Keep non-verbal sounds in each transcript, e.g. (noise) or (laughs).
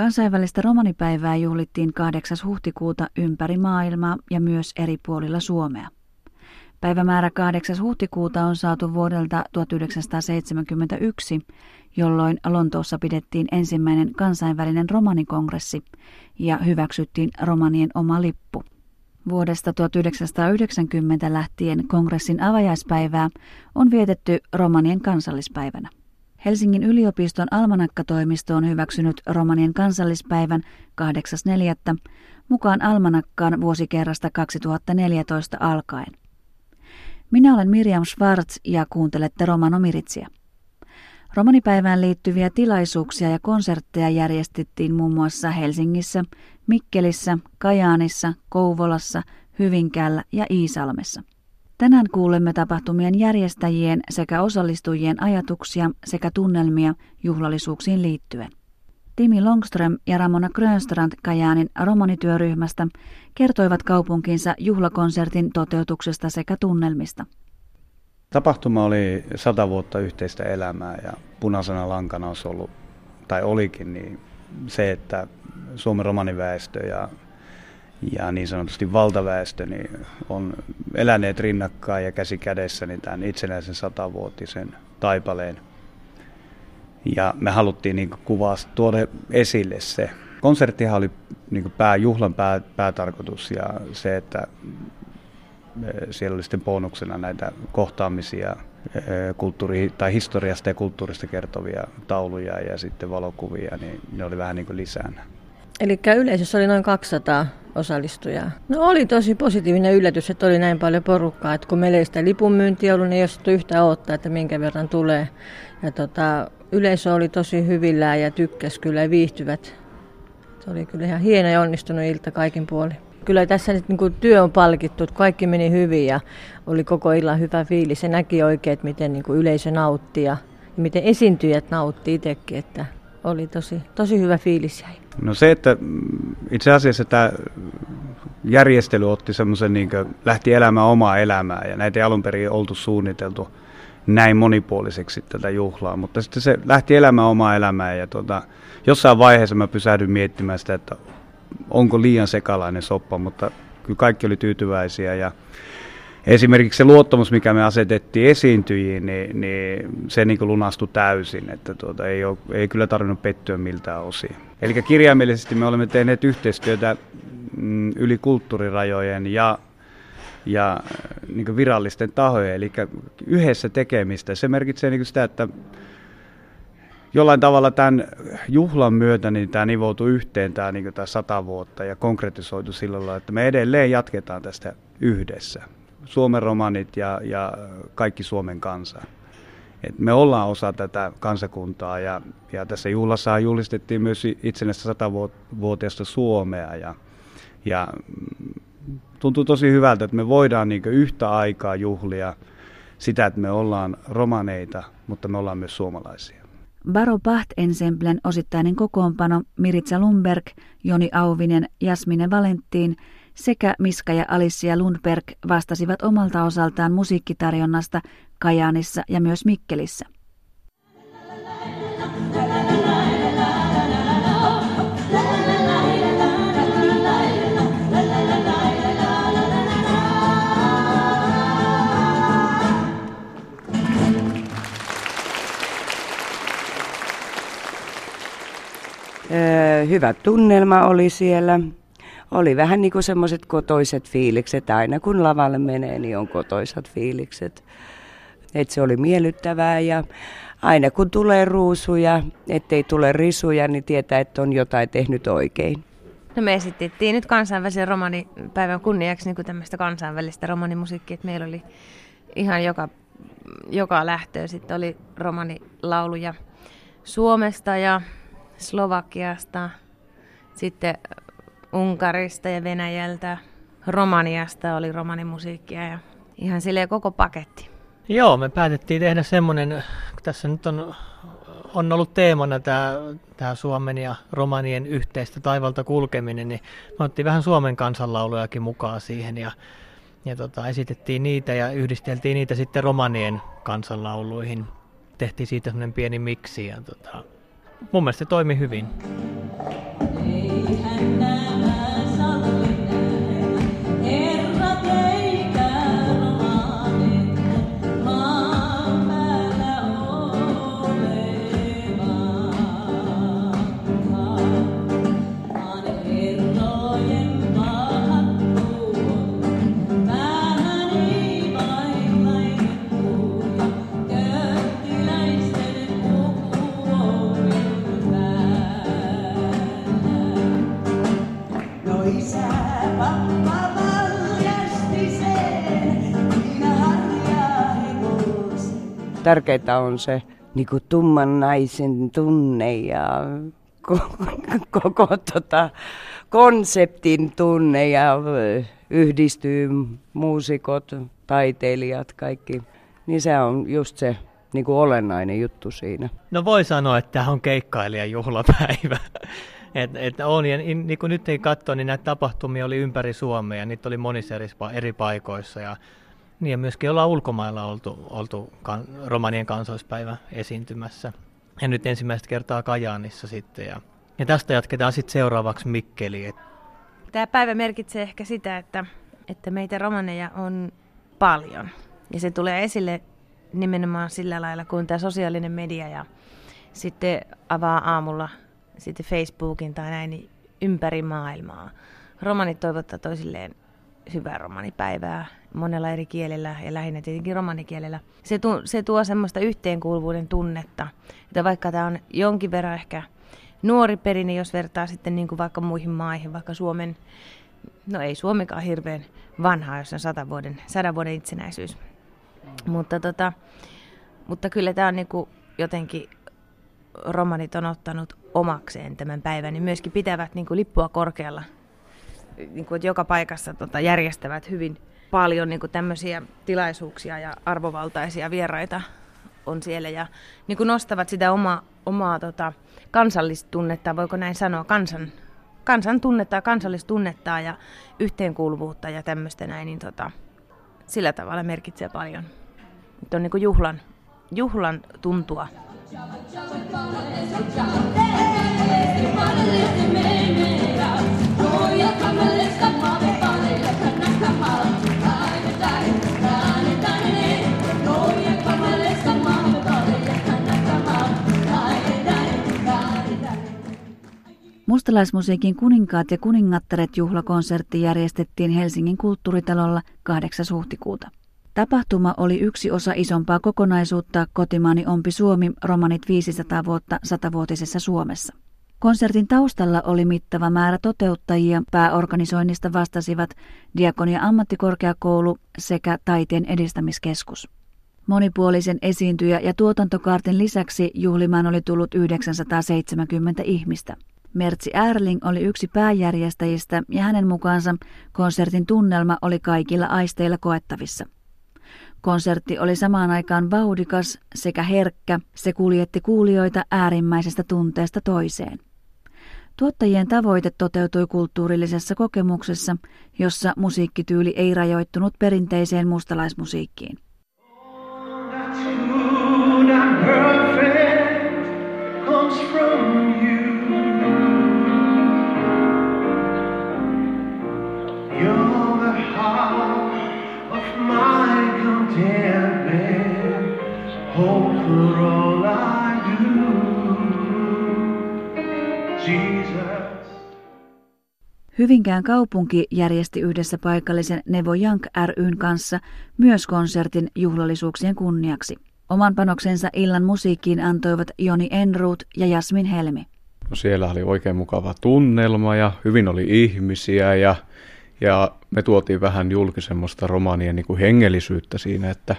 Kansainvälistä romanipäivää juhlittiin 8. huhtikuuta ympäri maailmaa ja myös eri puolilla Suomea. Päivämäärä 8. huhtikuuta on saatu vuodelta 1971, jolloin Lontoossa pidettiin ensimmäinen kansainvälinen romanikongressi ja hyväksyttiin romanien oma lippu. Vuodesta 1990 lähtien kongressin avajaispäivää on vietetty romanien kansallispäivänä. Helsingin yliopiston almanakkatoimisto on hyväksynyt romanien kansallispäivän 8.4. mukaan almanakkaan vuosikerrasta 2014 alkaen. Minä olen Miriam Schwartz ja kuuntelette Romanomiritsia. Romanipäivään liittyviä tilaisuuksia ja konsertteja järjestettiin muun muassa Helsingissä, Mikkelissä, Kajaanissa, Kouvolassa, Hyvinkäällä ja Iisalmessa. Tänään kuulemme tapahtumien järjestäjien sekä osallistujien ajatuksia sekä tunnelmia juhlallisuuksiin liittyen. Timi Longström ja Ramona Grönstrand Kajaanin romanityöryhmästä kertoivat kaupunkinsa juhlakonsertin toteutuksesta sekä tunnelmista. Tapahtuma oli sata vuotta yhteistä elämää ja punaisena lankana olisi ollut, tai olikin, niin se, että Suomen romaniväestö ja, ja niin sanotusti valtaväestö niin on eläneet rinnakkain ja käsi kädessä niin tämän itsenäisen satavuotisen taipaleen. Ja me haluttiin niin kuvaa tuoda esille se. Konserttihan oli niin pää, juhlan pää, päätarkoitus ja se, että siellä oli sitten bonuksena näitä kohtaamisia, kulttuuri- tai historiasta ja kulttuurista kertovia tauluja ja sitten valokuvia, niin ne oli vähän niin kuin lisänä. Eli yleisössä oli noin 200 osallistujaa. No oli tosi positiivinen yllätys, että oli näin paljon porukkaa. Että kun meillä ei sitä lipunmyyntiä ollut, niin ei olisi yhtä odottaa, että minkä verran tulee. Ja tota, yleisö oli tosi hyvillään ja tykkäsi kyllä ja viihtyvät. Se oli kyllä ihan hieno ja onnistunut ilta kaikin puolin. Kyllä tässä nyt niin työ on palkittu, että kaikki meni hyvin ja oli koko illan hyvä fiilis. Se näki oikein, että miten niin yleisö nautti ja miten esiintyjät nautti itsekin, että oli tosi, tosi hyvä fiilis jäi. No se, että itse asiassa tämä järjestely otti semmoisen, niin lähti elämään omaa elämää ja näitä ei alun perin oltu suunniteltu näin monipuoliseksi tätä juhlaa, mutta sitten se lähti elämään omaa elämää ja tota, jossain vaiheessa mä pysähdyin miettimään sitä, että onko liian sekalainen soppa, mutta kyllä kaikki oli tyytyväisiä ja esimerkiksi se luottamus, mikä me asetettiin esiintyjiin, niin, niin se niin lunastui täysin, että tuota, ei, ole, ei kyllä tarvinnut pettyä miltään osin. Eli kirjaimellisesti me olemme tehneet yhteistyötä mm, yli kulttuurirajojen ja ja niin virallisten tahojen, eli yhdessä tekemistä. Se merkitsee niin sitä, että jollain tavalla tämän juhlan myötä niin tämä nivoutui yhteen tämä, niin tämä sata vuotta ja konkretisoitu sillä lailla, että me edelleen jatketaan tästä yhdessä. Suomen romanit ja, ja kaikki Suomen kansa. Et me ollaan osa tätä kansakuntaa ja, ja tässä juhlassa julistettiin myös itsenäistä satavuotiaista Suomea ja, ja tuntuu tosi hyvältä, että me voidaan niin yhtä aikaa juhlia sitä, että me ollaan romaneita, mutta me ollaan myös suomalaisia. Baro Paht Ensemblen osittainen kokoonpano Miritsa Lundberg, Joni Auvinen, Jasmine Valentin sekä Miska ja Alicia Lundberg vastasivat omalta osaltaan musiikkitarjonnasta Kajaanissa ja myös Mikkelissä. hyvä tunnelma oli siellä. Oli vähän niin kuin semmoiset kotoiset fiilikset. Aina kun lavalle menee, niin on kotoisat fiilikset. Et se oli miellyttävää ja aina kun tulee ruusuja, ettei tule risuja, niin tietää, että on jotain tehnyt oikein. No me esitettiin nyt kansainvälisen romanipäivän kunniaksi niin kuin tämmöistä kansainvälistä romanimusiikkia, että meillä oli ihan joka, joka lähtöä sitten oli romanilauluja Suomesta ja Slovakiasta, sitten Unkarista ja Venäjältä, Romaniasta oli romanimusiikkia ja ihan silleen koko paketti. Joo, me päätettiin tehdä semmoinen, tässä nyt on, on ollut teemana tämä, tämä Suomen ja romanien yhteistä taivalta kulkeminen, niin me otettiin vähän Suomen kansanlaulujakin mukaan siihen ja, ja tota, esitettiin niitä ja yhdisteltiin niitä sitten romanien kansanlauluihin. Tehtiin siitä semmoinen pieni miksi ja tota, mun mielestä se toimi hyvin. Tärkeintä on se niin kuin tumman naisen tunne ja koko, koko tota, konseptin tunne ja yhdistyy muusikot, taiteilijat, kaikki. Niin se on just se niin kuin olennainen juttu siinä. No voi sanoa, että tämä on keikkailijan juhlapäivä. (laughs) Et, et on, ja niin kuin nyt ei katsoa, niin näitä tapahtumia oli ympäri Suomea ja niitä oli monissa eri, eri paikoissa. Ja, niin ja myöskin ollaan ulkomailla oltu, oltu kan, romanien kansallispäivä esiintymässä. Ja nyt ensimmäistä kertaa Kajaanissa sitten. Ja, ja tästä jatketaan sitten seuraavaksi Mikkeliin. Tämä päivä merkitsee ehkä sitä, että, että meitä romaneja on paljon. Ja se tulee esille nimenomaan sillä lailla, kun tämä sosiaalinen media ja sitten avaa aamulla sitten Facebookin tai näin niin ympäri maailmaa. Romanit toivottaa toisilleen hyvää romanipäivää monella eri kielellä ja lähinnä tietenkin romanikielellä. Se, tu, se tuo semmoista yhteenkuuluvuuden tunnetta, että vaikka tämä on jonkin verran ehkä nuori perinne, jos vertaa sitten niin kuin vaikka muihin maihin, vaikka Suomen, no ei Suomikaan hirveän vanhaa, jos on sata vuoden, sadan vuoden itsenäisyys. Mutta, tota, mutta kyllä tämä on niin kuin jotenkin romanit on ottanut omakseen tämän päivän, niin myöskin pitävät niin kuin lippua korkealla. Niin kuin, että joka paikassa tota, järjestävät hyvin paljon niin kuin tämmöisiä tilaisuuksia ja arvovaltaisia vieraita on siellä ja niin kuin nostavat sitä oma, omaa tota, kansallistunnetta, voiko näin sanoa, kansan, kansan tunnetta ja kansallistunnetta ja yhteenkuuluvuutta ja tämmöistä näin, niin tota, sillä tavalla merkitsee paljon. Nyt on niin kuin juhlan, juhlan tuntua. Mustalaismusiikin kuninkaat ja kuningattaret juhlakonsertti järjestettiin Helsingin kulttuuritalolla 8. huhtikuuta. Tapahtuma oli yksi osa isompaa kokonaisuutta Kotimaani ompi Suomi romanit 500 vuotta satavuotisessa Suomessa. Konsertin taustalla oli mittava määrä toteuttajia, pääorganisoinnista vastasivat Diakonia ammattikorkeakoulu sekä Taiteen edistämiskeskus. Monipuolisen esiintyjä- ja tuotantokaartin lisäksi juhlimaan oli tullut 970 ihmistä. Mertsi Erling oli yksi pääjärjestäjistä ja hänen mukaansa konsertin tunnelma oli kaikilla aisteilla koettavissa – Konsertti oli samaan aikaan vauhdikas sekä herkkä, se kuljetti kuulijoita äärimmäisestä tunteesta toiseen. Tuottajien tavoite toteutui kulttuurillisessa kokemuksessa, jossa musiikkityyli ei rajoittunut perinteiseen mustalaismusiikkiin. Hyvinkään kaupunki järjesti yhdessä paikallisen Nevo Jank ryn kanssa myös konsertin juhlallisuuksien kunniaksi. Oman panoksensa illan musiikkiin antoivat Joni Enruut ja Jasmin Helmi. No siellä oli oikein mukava tunnelma ja hyvin oli ihmisiä ja, ja me tuotiin vähän julki semmoista romanien niin kuin hengellisyyttä siinä, että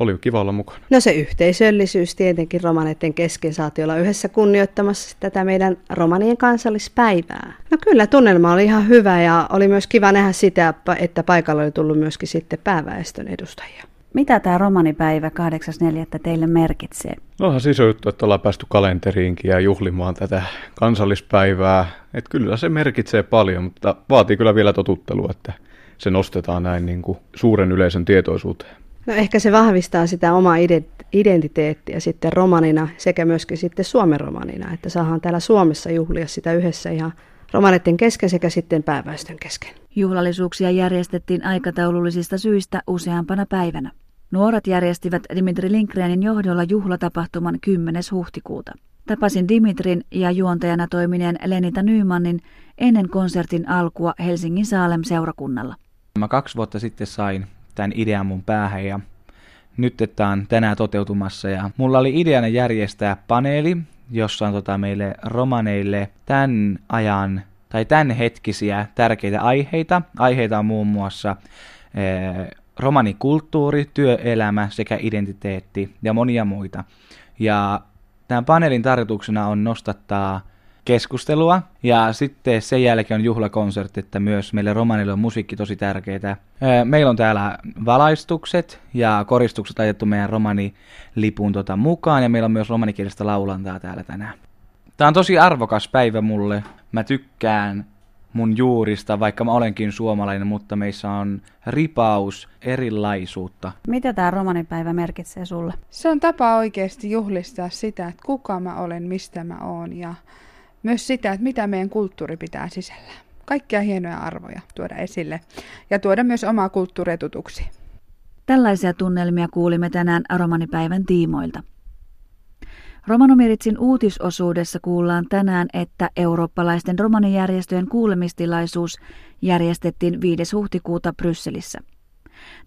oli kiva olla mukana. No se yhteisöllisyys tietenkin romaneiden kesken saati olla yhdessä kunnioittamassa tätä meidän romanien kansallispäivää. No kyllä, tunnelma oli ihan hyvä ja oli myös kiva nähdä sitä, että paikalla oli tullut myöskin sitten pääväestön edustajia. Mitä tämä romanipäivä 8.4. teille merkitsee? No onhan siis juttu, että ollaan päästy kalenteriinkin ja juhlimaan tätä kansallispäivää. Et kyllä se merkitsee paljon, mutta vaatii kyllä vielä totuttelua, että se nostetaan näin niin kuin suuren yleisön tietoisuuteen. No ehkä se vahvistaa sitä omaa identiteettiä sitten romanina sekä myöskin sitten Suomen romanina, että saadaan täällä Suomessa juhlia sitä yhdessä ihan romaneiden kesken sekä sitten pääväestön kesken. Juhlallisuuksia järjestettiin aikataulullisista syistä useampana päivänä. Nuoret järjestivät Dimitri Lindgrenin johdolla juhlatapahtuman 10. huhtikuuta. Tapasin Dimitrin ja juontajana toimineen Lenita Nymanin ennen konsertin alkua Helsingin Saalem seurakunnalla. Mä kaksi vuotta sitten sain tämän idean mun päähän ja nyt tämä on tänään toteutumassa ja mulla oli ideana järjestää paneeli, jossa on tota meille romaneille tämän ajan tai tämän hetkisiä tärkeitä aiheita. Aiheita on muun muassa e, romanikulttuuri, työelämä sekä identiteetti ja monia muita. Ja tämän paneelin tarkoituksena on nostattaa keskustelua ja sitten sen jälkeen on juhlakonsertti, että myös meille romanille on musiikki tosi tärkeää. Meillä on täällä valaistukset ja koristukset laitettu meidän romanilipun tota mukaan ja meillä on myös romanikielistä laulantaa täällä tänään. Tämä on tosi arvokas päivä mulle. Mä tykkään mun juurista, vaikka mä olenkin suomalainen, mutta meissä on ripaus erilaisuutta. Mitä tämä romanipäivä merkitsee sulle? Se on tapa oikeasti juhlistaa sitä, että kuka mä olen, mistä mä oon ja myös sitä, että mitä meidän kulttuuri pitää sisällä. Kaikkia hienoja arvoja tuoda esille ja tuoda myös omaa kulttuuria tutuksi. Tällaisia tunnelmia kuulimme tänään romanipäivän tiimoilta. Romanomiritsin uutisosuudessa kuullaan tänään, että eurooppalaisten romanijärjestöjen kuulemistilaisuus järjestettiin 5. huhtikuuta Brysselissä.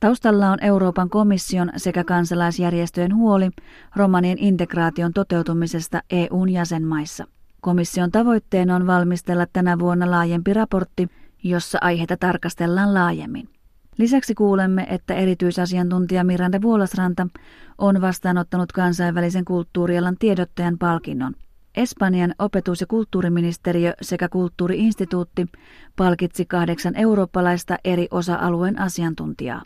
Taustalla on Euroopan komission sekä kansalaisjärjestöjen huoli romanien integraation toteutumisesta EUn jäsenmaissa. Komission tavoitteena on valmistella tänä vuonna laajempi raportti, jossa aiheita tarkastellaan laajemmin. Lisäksi kuulemme, että erityisasiantuntija Miranda Vuolasranta on vastaanottanut kansainvälisen kulttuurialan tiedottajan palkinnon. Espanjan opetus- ja kulttuuriministeriö sekä kulttuuriinstituutti palkitsi kahdeksan eurooppalaista eri osa-alueen asiantuntijaa.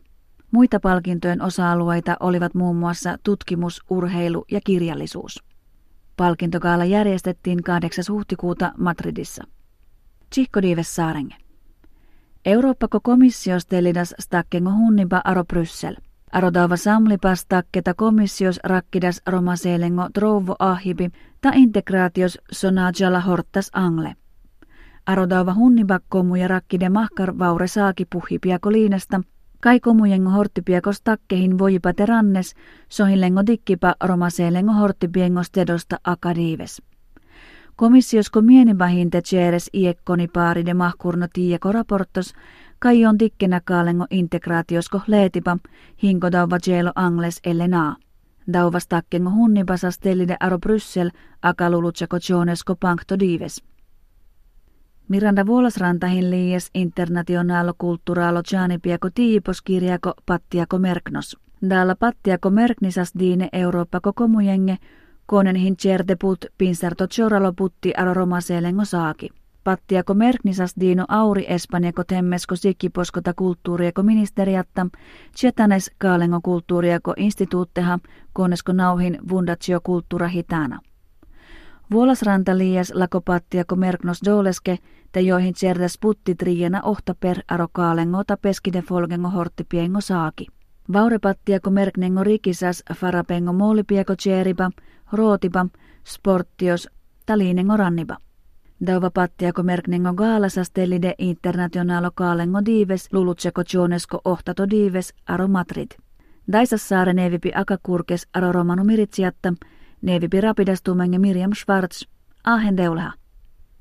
Muita palkintojen osa-alueita olivat muun muassa tutkimus, urheilu ja kirjallisuus. Palkintokaala järjestettiin 8. huhtikuuta Madridissa. Chico Dives Saarenge. Eurooppako komissios telidas stakkengo hunnipa aro Bryssel. Arodava samlipas takketa komissios rakkidas romaseelengo trouvo ahibi ta integraatios sonajala hortas angle. Arodava hunnipa ja rakkide mahkar vaure saaki puhipiako liinasta, kai komujengo horttipiako stakkehin voipate rannes, sohilengo dikkipa romaseelengo horttipiengo stedosta akadiives. Komissiosko mienibahinte tjeres iekkoni paari de mahkurno tiieko raportos, kai on tikkenä kaalengo integraatiosko leetipa, hinko dauva jelo angles elle naa. Dauva stakkengo hunnibasas tellide aro Bryssel, akalulutsako jonesko pankto dives. Miranda Vuolasrantahin liies internationaalo kulturaalo pieko tiipos kirjako pattiako merknos. Dalla pattiako merknisas diine Eurooppa komujenge, Konen hincherte put pinsarto choralo putti aro romaseelengo saaki. Pattiako merknisas diino auri espanjako temmesko sikkiposkota kulttuuriako ministeriatta, chetanes kaalengo kulttuuriako instituutteha, konesko nauhin vundatio kulttuura hitana. Vuolasranta liias pattiako merknos doleske, te joihin tserdes putti triena ohta per aro kaalengo ta peskide folgengo horttipiengo saaki. Vaurepattiako merknengo rikisas farapengo moolipieko cheriba, rootipa, sporttios, talinengo rannipa. Dauva pattiako merkningo gaalasas tellide internationalo kaalengo dives lulutseko jonesko ohtato dives aro Madrid. Daisas saare nevipi akakurkes aro romanu miritsiatta, nevipi rapidastumenge Miriam Schwarz, ahen deulha.